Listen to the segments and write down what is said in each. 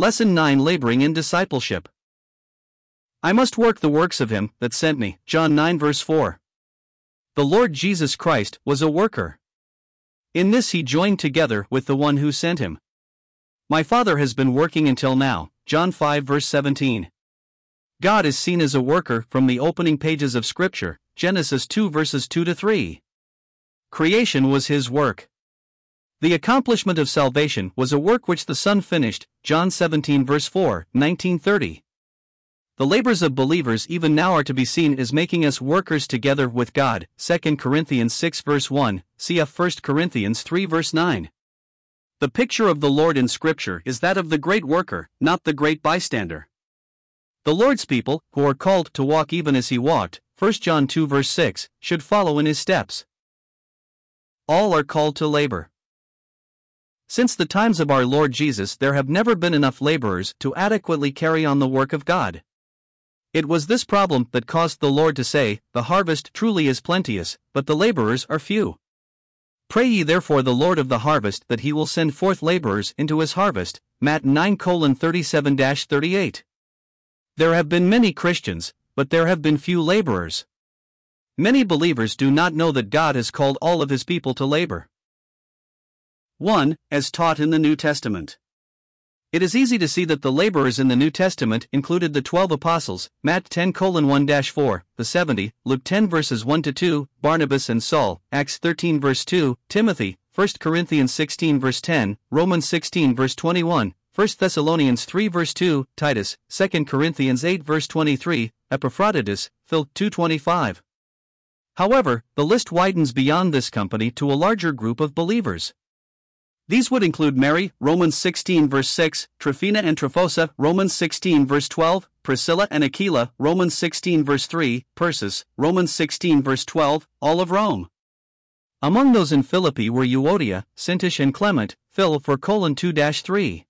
Lesson 9 Laboring in Discipleship. I must work the works of him that sent me. John 9 verse 4. The Lord Jesus Christ was a worker. In this he joined together with the one who sent him. My Father has been working until now. John 5 verse 17. God is seen as a worker from the opening pages of Scripture, Genesis 2 verses 2 to 3. Creation was his work. The accomplishment of salvation was a work which the Son finished, John 17 verse 4, 1930. The labors of believers even now are to be seen as making us workers together with God, 2 Corinthians 6 verse 1, cf 1 Corinthians 3 verse 9. The picture of the Lord in Scripture is that of the great worker, not the great bystander. The Lord's people, who are called to walk even as he walked, 1 John 2 verse 6, should follow in his steps. All are called to labor. Since the times of our Lord Jesus, there have never been enough laborers to adequately carry on the work of God. It was this problem that caused the Lord to say, The harvest truly is plenteous, but the laborers are few. Pray ye therefore the Lord of the harvest that he will send forth laborers into his harvest. Matt 9 37 38. There have been many Christians, but there have been few laborers. Many believers do not know that God has called all of his people to labor. 1. As taught in the New Testament. It is easy to see that the laborers in the New Testament included the twelve apostles, Matt 10 1 4, the 70, Luke 10 verses 1 to 2, Barnabas and Saul, Acts 13 verse 2, Timothy, 1 Corinthians 16 verse 10, Romans 16 verse 21, 1 Thessalonians 3 verse 2, Titus, 2 Corinthians 8 verse 23, Epaphroditus, Phil 225. However, the list widens beyond this company to a larger group of believers. These would include Mary, Romans 16 verse 6, Tryphena and Tryphosa, Romans 16 verse 12, Priscilla and Aquila, Romans 16 verse 3, Persis, Romans 16 verse 12, all of Rome. Among those in Philippi were Euodia, Syntyche and Clement, Phil for colon 2-3.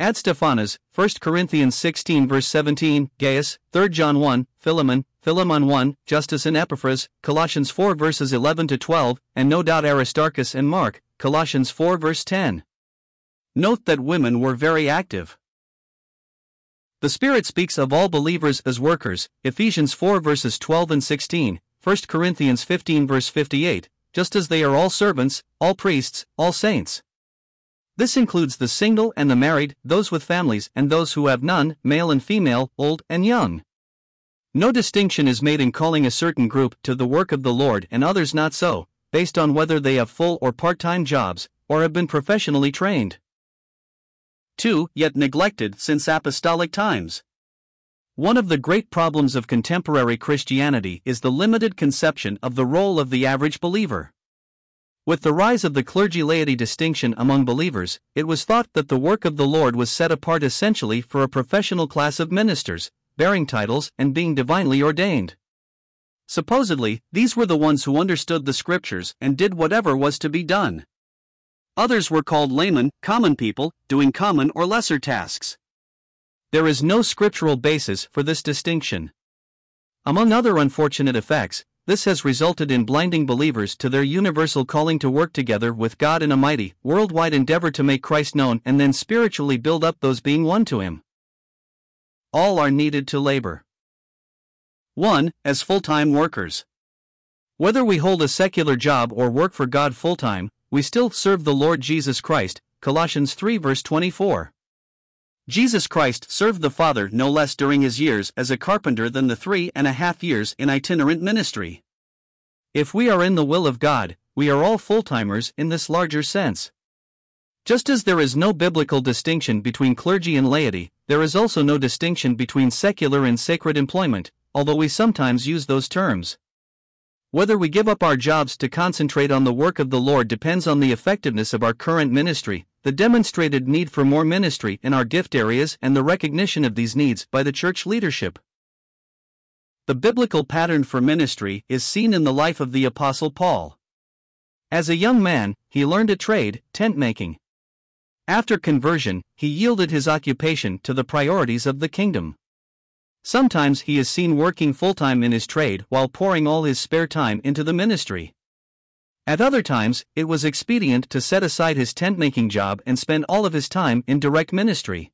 Add Stephanas, 1 Corinthians 16 verse 17, Gaius, 3 John 1, Philemon, Philemon 1, Justus and Epaphras, Colossians 4 verses 11 to 12, and no doubt Aristarchus and Mark, Colossians 4 verse 10. Note that women were very active. The Spirit speaks of all believers as workers, Ephesians 4 verses 12 and 16, 1 Corinthians 15 verse 58, just as they are all servants, all priests, all saints. This includes the single and the married, those with families and those who have none, male and female, old and young. No distinction is made in calling a certain group to the work of the Lord and others not so, based on whether they have full or part time jobs, or have been professionally trained. 2. Yet neglected since apostolic times. One of the great problems of contemporary Christianity is the limited conception of the role of the average believer. With the rise of the clergy laity distinction among believers, it was thought that the work of the Lord was set apart essentially for a professional class of ministers, bearing titles and being divinely ordained. Supposedly, these were the ones who understood the scriptures and did whatever was to be done. Others were called laymen, common people, doing common or lesser tasks. There is no scriptural basis for this distinction. Among other unfortunate effects, this has resulted in blinding believers to their universal calling to work together with God in a mighty, worldwide endeavor to make Christ known and then spiritually build up those being won to Him. All are needed to labor. 1. As full time workers. Whether we hold a secular job or work for God full time, we still serve the Lord Jesus Christ. Colossians 3 verse 24. Jesus Christ served the Father no less during his years as a carpenter than the three and a half years in itinerant ministry. If we are in the will of God, we are all full timers in this larger sense. Just as there is no biblical distinction between clergy and laity, there is also no distinction between secular and sacred employment, although we sometimes use those terms. Whether we give up our jobs to concentrate on the work of the Lord depends on the effectiveness of our current ministry, the demonstrated need for more ministry in our gift areas, and the recognition of these needs by the church leadership. The biblical pattern for ministry is seen in the life of the Apostle Paul. As a young man, he learned a trade, tent making. After conversion, he yielded his occupation to the priorities of the kingdom. Sometimes he is seen working full time in his trade while pouring all his spare time into the ministry. At other times, it was expedient to set aside his tent making job and spend all of his time in direct ministry.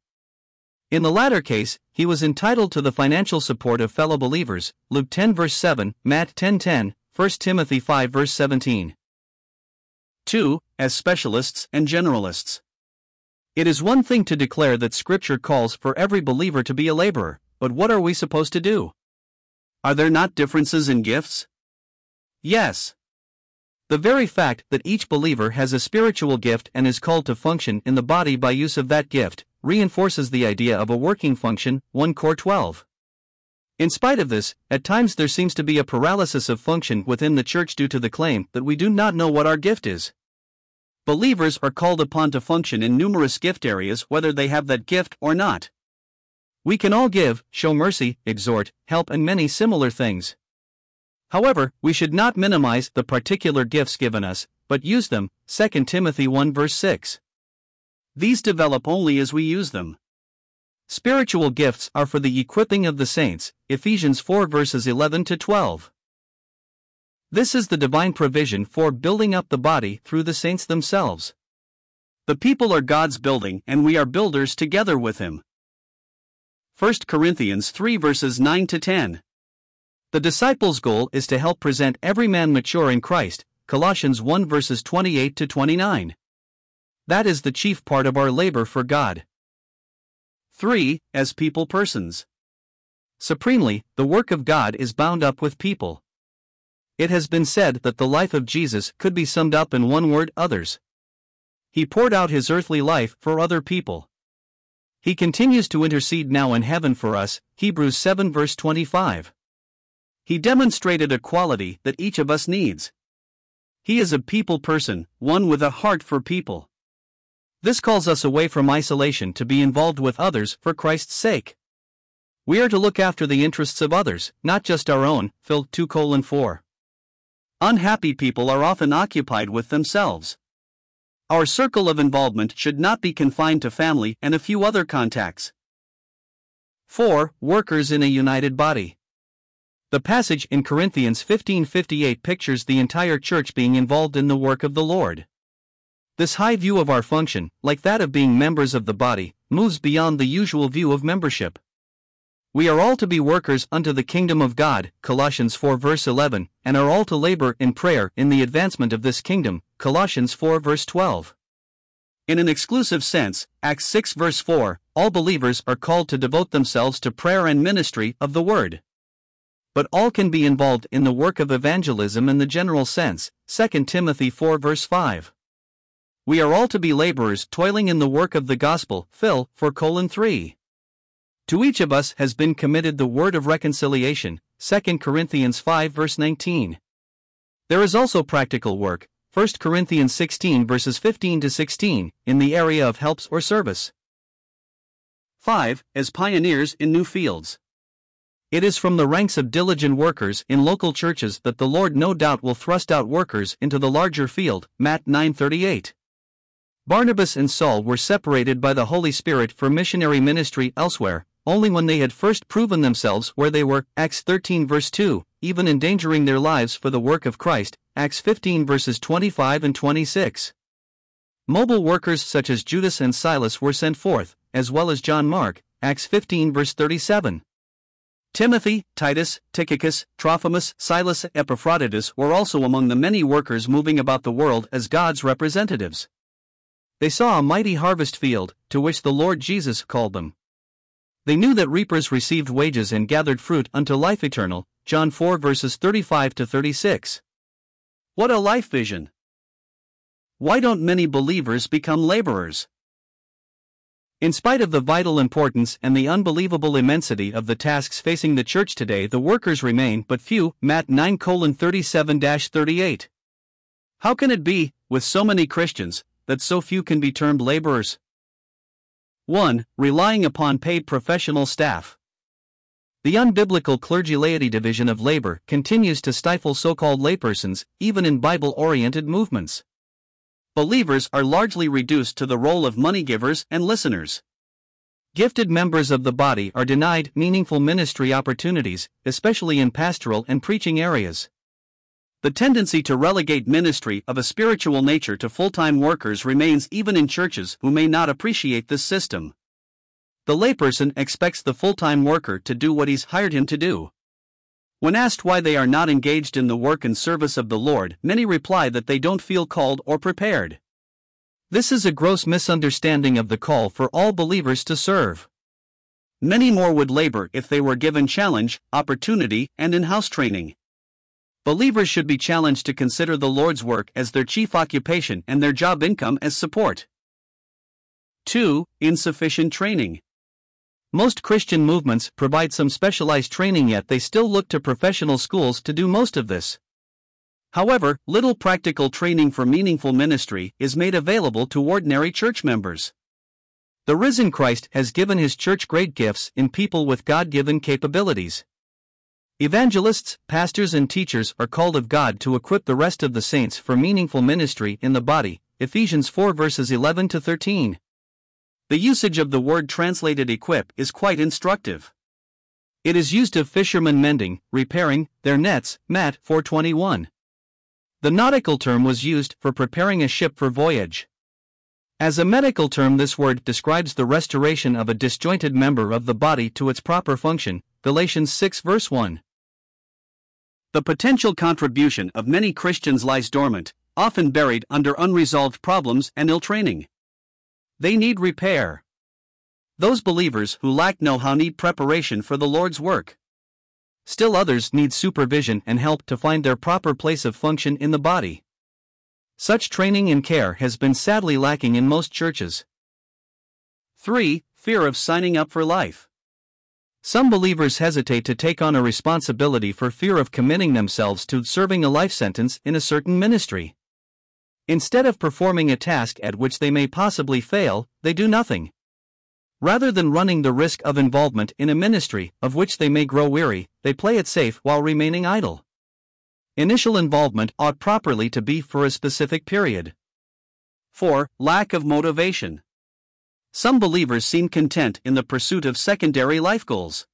In the latter case, he was entitled to the financial support of fellow believers. Luke 10 verse 7, Matt 10 10, 1 Timothy 5 verse 17. 2. As specialists and generalists. It is one thing to declare that Scripture calls for every believer to be a laborer, but what are we supposed to do? Are there not differences in gifts? Yes. The very fact that each believer has a spiritual gift and is called to function in the body by use of that gift reinforces the idea of a working function. 1 Cor 12. In spite of this, at times there seems to be a paralysis of function within the church due to the claim that we do not know what our gift is. Believers are called upon to function in numerous gift areas whether they have that gift or not. We can all give, show mercy, exhort, help, and many similar things. However, we should not minimize the particular gifts given us, but use them. 2 Timothy 1 verse 6. These develop only as we use them. Spiritual gifts are for the equipping of the saints. Ephesians 4 verses 11 to 12. This is the divine provision for building up the body through the saints themselves. The people are God's building, and we are builders together with Him. 1 Corinthians 3 verses 9 to 10. The disciples' goal is to help present every man mature in Christ. Colossians 1 verses 28 to 29. That is the chief part of our labor for God. 3. As people persons. Supremely, the work of God is bound up with people. It has been said that the life of Jesus could be summed up in one word others. He poured out his earthly life for other people. He continues to intercede now in heaven for us, Hebrews 7 verse 25. He demonstrated a quality that each of us needs. He is a people person, one with a heart for people. This calls us away from isolation to be involved with others for Christ's sake. We are to look after the interests of others, not just our own. Phil 2 4. Unhappy people are often occupied with themselves. Our circle of involvement should not be confined to family and a few other contacts. 4. Workers in a united body. The passage in Corinthians 15:58 pictures the entire church being involved in the work of the Lord. This high view of our function, like that of being members of the body, moves beyond the usual view of membership. We are all to be workers unto the kingdom of God, Colossians 4 verse 11, and are all to labor in prayer in the advancement of this kingdom, Colossians 4 verse 12. In an exclusive sense, Acts 6 verse 4, all believers are called to devote themselves to prayer and ministry of the word. But all can be involved in the work of evangelism in the general sense, 2 Timothy 4 verse 5. We are all to be laborers toiling in the work of the gospel, Phil, for colon 3. To each of us has been committed the word of reconciliation, 2 Corinthians 5 verse 19. There is also practical work, 1 Corinthians 16 verses 15 to 16, in the area of helps or service. 5. As pioneers in new fields. It is from the ranks of diligent workers in local churches that the Lord no doubt will thrust out workers into the larger field. Matt 9:38. Barnabas and Saul were separated by the Holy Spirit for missionary ministry elsewhere, only when they had first proven themselves where they were, Acts 13 verse 2, even endangering their lives for the work of Christ, Acts 15 verses 25 and 26. Mobile workers such as Judas and Silas were sent forth, as well as John Mark, Acts 15 verse 37. Timothy, Titus, Tychicus, Trophimus, Silas, Epaphroditus were also among the many workers moving about the world as God's representatives. They saw a mighty harvest field, to which the Lord Jesus called them. They knew that reapers received wages and gathered fruit unto life eternal. John 4 verses 35 to 36. What a life vision! Why don't many believers become laborers? In spite of the vital importance and the unbelievable immensity of the tasks facing the church today, the workers remain but few. Matt 9 37 38. How can it be, with so many Christians, that so few can be termed laborers? 1. Relying upon paid professional staff. The unbiblical clergy laity division of labor continues to stifle so called laypersons, even in Bible oriented movements. Believers are largely reduced to the role of money givers and listeners. Gifted members of the body are denied meaningful ministry opportunities, especially in pastoral and preaching areas. The tendency to relegate ministry of a spiritual nature to full time workers remains even in churches who may not appreciate this system. The layperson expects the full time worker to do what he's hired him to do. When asked why they are not engaged in the work and service of the Lord, many reply that they don't feel called or prepared. This is a gross misunderstanding of the call for all believers to serve. Many more would labor if they were given challenge, opportunity, and in house training. Believers should be challenged to consider the Lord's work as their chief occupation and their job income as support. 2. Insufficient training. Most Christian movements provide some specialized training, yet they still look to professional schools to do most of this. However, little practical training for meaningful ministry is made available to ordinary church members. The risen Christ has given his church great gifts in people with God given capabilities. Evangelists, pastors, and teachers are called of God to equip the rest of the saints for meaningful ministry in the body. Ephesians 4 verses 11 to 13. The usage of the word translated equip is quite instructive. It is used of fishermen mending, repairing their nets, Matt 421. The nautical term was used for preparing a ship for voyage. As a medical term, this word describes the restoration of a disjointed member of the body to its proper function. Galatians 6 verse 1. The potential contribution of many Christians lies dormant, often buried under unresolved problems and ill training. They need repair. Those believers who lack know how need preparation for the Lord's work. Still others need supervision and help to find their proper place of function in the body. Such training and care has been sadly lacking in most churches. 3. Fear of signing up for life. Some believers hesitate to take on a responsibility for fear of committing themselves to serving a life sentence in a certain ministry. Instead of performing a task at which they may possibly fail, they do nothing. Rather than running the risk of involvement in a ministry of which they may grow weary, they play it safe while remaining idle. Initial involvement ought properly to be for a specific period. 4. Lack of motivation. Some believers seem content in the pursuit of secondary life goals.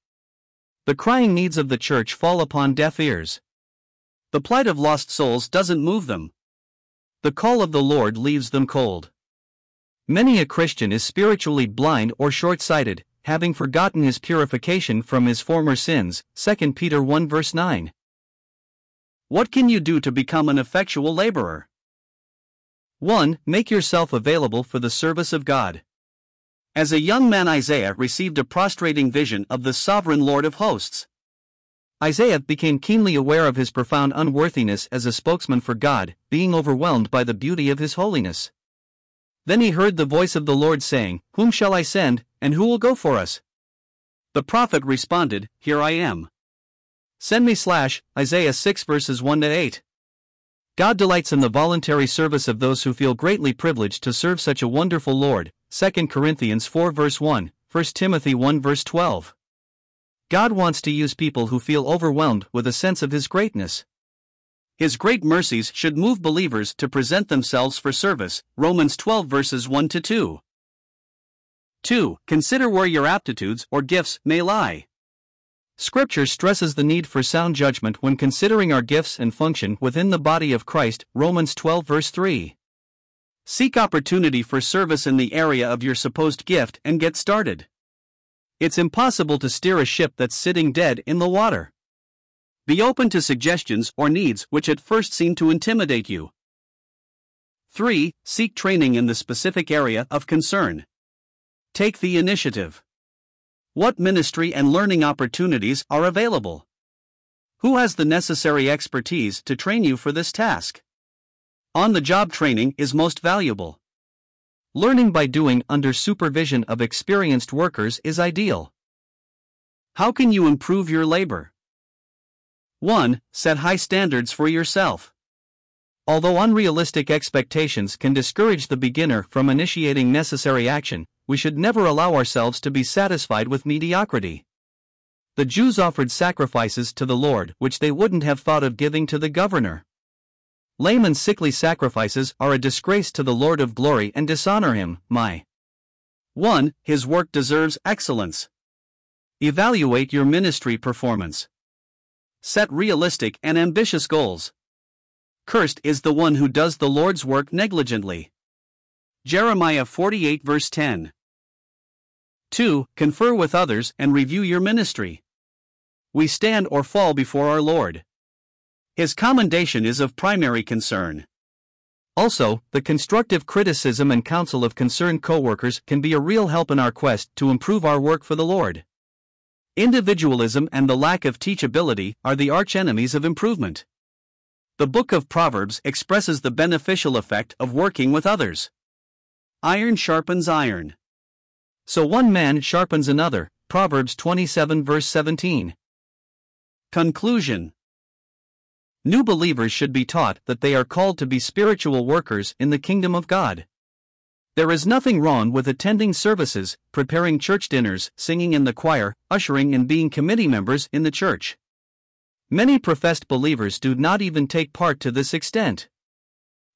The crying needs of the church fall upon deaf ears. The plight of lost souls doesn't move them. The call of the Lord leaves them cold. Many a Christian is spiritually blind or short sighted, having forgotten his purification from his former sins. 2 Peter 1 verse 9. What can you do to become an effectual laborer? 1. Make yourself available for the service of God. As a young man, Isaiah received a prostrating vision of the sovereign Lord of hosts. Isaiah became keenly aware of his profound unworthiness as a spokesman for God, being overwhelmed by the beauty of his holiness. Then he heard the voice of the Lord saying, Whom shall I send, and who will go for us? The prophet responded, Here I am. Send me slash Isaiah 6 verses 1 to 8. God delights in the voluntary service of those who feel greatly privileged to serve such a wonderful Lord. 2 Corinthians 4 verse 1, 1 Timothy 1 verse 12. God wants to use people who feel overwhelmed with a sense of His greatness. His great mercies should move believers to present themselves for service. Romans 12 verses 1 to 2. 2. Consider where your aptitudes or gifts may lie. Scripture stresses the need for sound judgment when considering our gifts and function within the body of Christ. Romans 12 verse 3. Seek opportunity for service in the area of your supposed gift and get started. It's impossible to steer a ship that's sitting dead in the water. Be open to suggestions or needs which at first seem to intimidate you. 3. Seek training in the specific area of concern. Take the initiative. What ministry and learning opportunities are available? Who has the necessary expertise to train you for this task? On the job training is most valuable. Learning by doing under supervision of experienced workers is ideal. How can you improve your labor? 1. Set high standards for yourself. Although unrealistic expectations can discourage the beginner from initiating necessary action, we should never allow ourselves to be satisfied with mediocrity. The Jews offered sacrifices to the Lord which they wouldn't have thought of giving to the governor. Lame and sickly sacrifices are a disgrace to the Lord of glory and dishonor him. My 1. His work deserves excellence. Evaluate your ministry performance. Set realistic and ambitious goals. Cursed is the one who does the Lord's work negligently. Jeremiah 48 verse 10. 2. Confer with others and review your ministry. We stand or fall before our Lord. His commendation is of primary concern. Also, the constructive criticism and counsel of concerned coworkers can be a real help in our quest to improve our work for the Lord. Individualism and the lack of teachability are the arch enemies of improvement. The book of Proverbs expresses the beneficial effect of working with others. Iron sharpens iron. So one man sharpens another. Proverbs 27 verse 17. Conclusion New believers should be taught that they are called to be spiritual workers in the kingdom of God. There is nothing wrong with attending services, preparing church dinners, singing in the choir, ushering, and being committee members in the church. Many professed believers do not even take part to this extent.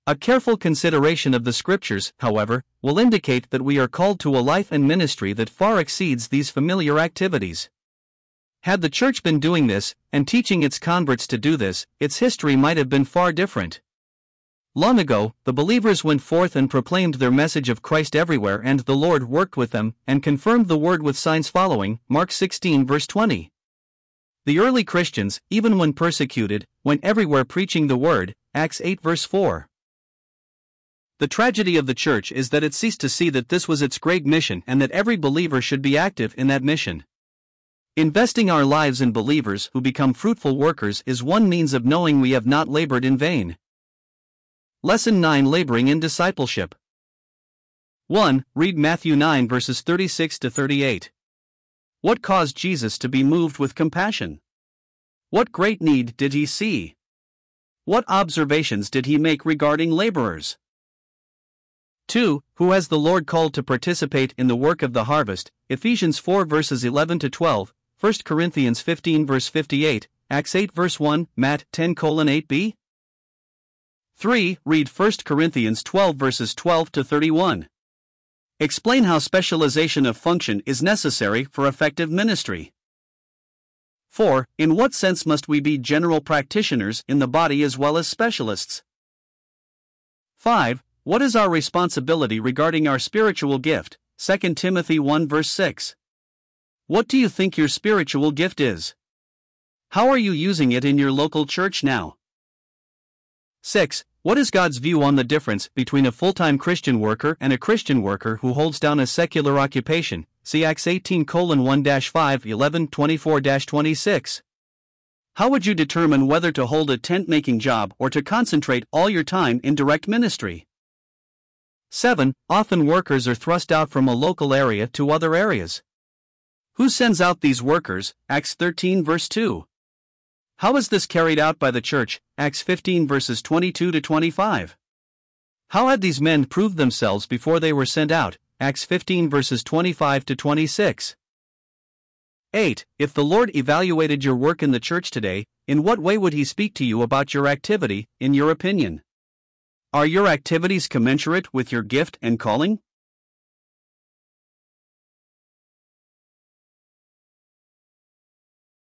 A careful consideration of the scriptures, however, will indicate that we are called to a life and ministry that far exceeds these familiar activities. Had the church been doing this, and teaching its converts to do this, its history might have been far different. Long ago, the believers went forth and proclaimed their message of Christ everywhere, and the Lord worked with them and confirmed the word with signs following. Mark 16, verse 20. The early Christians, even when persecuted, went everywhere preaching the word. Acts 8, verse 4. The tragedy of the church is that it ceased to see that this was its great mission and that every believer should be active in that mission. Investing our lives in believers who become fruitful workers is one means of knowing we have not labored in vain. Lesson 9 Laboring in Discipleship 1. Read Matthew 9 verses 36 to 38. What caused Jesus to be moved with compassion? What great need did he see? What observations did he make regarding laborers? 2. Who has the Lord called to participate in the work of the harvest? Ephesians 4 verses 11 to 12, 1 Corinthians 15 verse 58, Acts 8 verse 1, Matt 10 colon 8b? 3. Read 1 Corinthians 12 verses 12 to 31. Explain how specialization of function is necessary for effective ministry. 4. In what sense must we be general practitioners in the body as well as specialists? 5. What is our responsibility regarding our spiritual gift? 2 Timothy 1 verse 6. What do you think your spiritual gift is? How are you using it in your local church now? 6. What is God's view on the difference between a full time Christian worker and a Christian worker who holds down a secular occupation? See Acts 18 1 5 11 24 26. How would you determine whether to hold a tent making job or to concentrate all your time in direct ministry? 7. Often workers are thrust out from a local area to other areas. Who sends out these workers? Acts 13 verse 2. How is this carried out by the church? Acts 15 verses 22 to 25. How had these men proved themselves before they were sent out? Acts 15 verses 25 to 26. 8. If the Lord evaluated your work in the church today, in what way would He speak to you about your activity, in your opinion? Are your activities commensurate with your gift and calling?